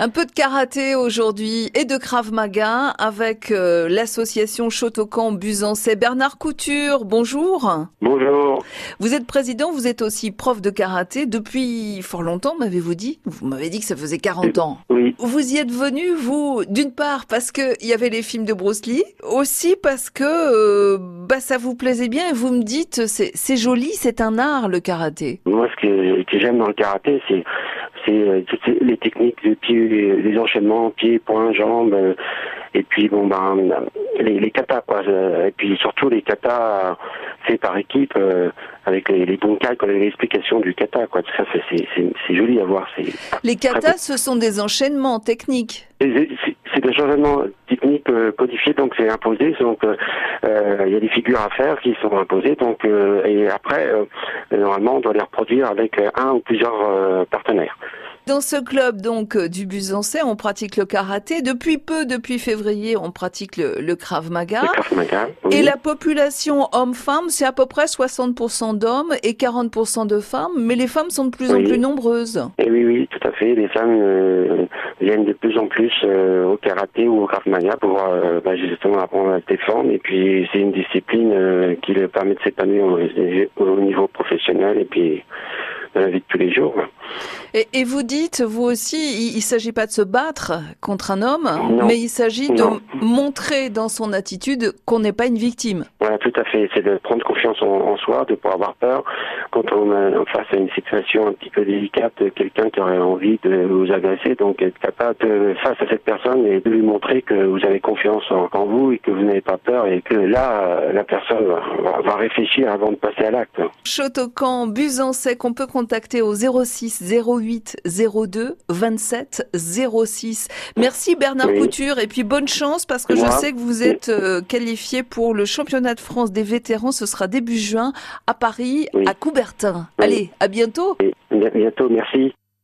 Un peu de karaté aujourd'hui et de Krav Maga avec euh, l'association Shotokan Buzancais. Bernard Couture, bonjour. Bonjour. Vous êtes président, vous êtes aussi prof de karaté depuis fort longtemps, m'avez-vous dit? Vous m'avez dit que ça faisait 40 ans. Oui. Vous y êtes venu, vous, d'une part parce qu'il y avait les films de Bruce Lee, aussi parce que euh, bah, ça vous plaisait bien et vous me dites c'est joli, c'est un art le karaté. Moi, ce que, que j'aime dans le karaté, c'est c'est euh, toutes les techniques de pied, les, enchaînements, pieds, poings, jambes, euh, et puis bon ben les, les katas quoi, et puis surtout les katas faits par équipe avec les, les bons calques, l'explication du kata quoi. Ça c'est joli à voir. Les katas, ce sont des enchaînements techniques. C'est des enchaînements techniques codifiés, donc c'est imposé. Donc il y a des figures à faire qui sont imposées. Donc et après normalement on doit les reproduire avec un ou plusieurs partenaires. Dans ce club donc euh, du Busancais, on pratique le karaté. Depuis peu, depuis février, on pratique le, Krav Maga. Et la population homme-femme, c'est à peu près 60% d'hommes et 40% de femmes, mais les femmes sont de plus en plus nombreuses. Et oui, oui, tout à fait. Les femmes euh, viennent de plus en plus euh, au karaté ou au Krav Maga pour bah, justement apprendre à se défendre. Et puis c'est une discipline qui leur permet de s'épanouir au, au, niveau professionnel et puis dans la vie de tous les jours. Et, vous dites, vous aussi, il ne s'agit pas de se battre contre un homme, mais il s'agit de montrer dans son attitude qu'on n'est pas une victime. Voilà, tout à fait. C'est de prendre confiance en, soi, de ne pas avoir peur quand on est face à une situation un petit peu délicate, quelqu'un qui aurait envie de vous agresser, donc être capable de, face à cette personne et de lui montrer que vous avez confiance en, vous et que vous n'avez pas peur et que là, la personne va, réfléchir avant de passer à l'acte. Chotocan, Buzancais, qu'on peut contacter au 06 08 02 27 06. Merci Bernard Couture et puis bonne chance parce que je sais que vous êtes euh, qualifié pour le championnat de France des vétérans. Ce sera début juin à Paris, à Coubertin. Allez, à bientôt. bientôt, merci.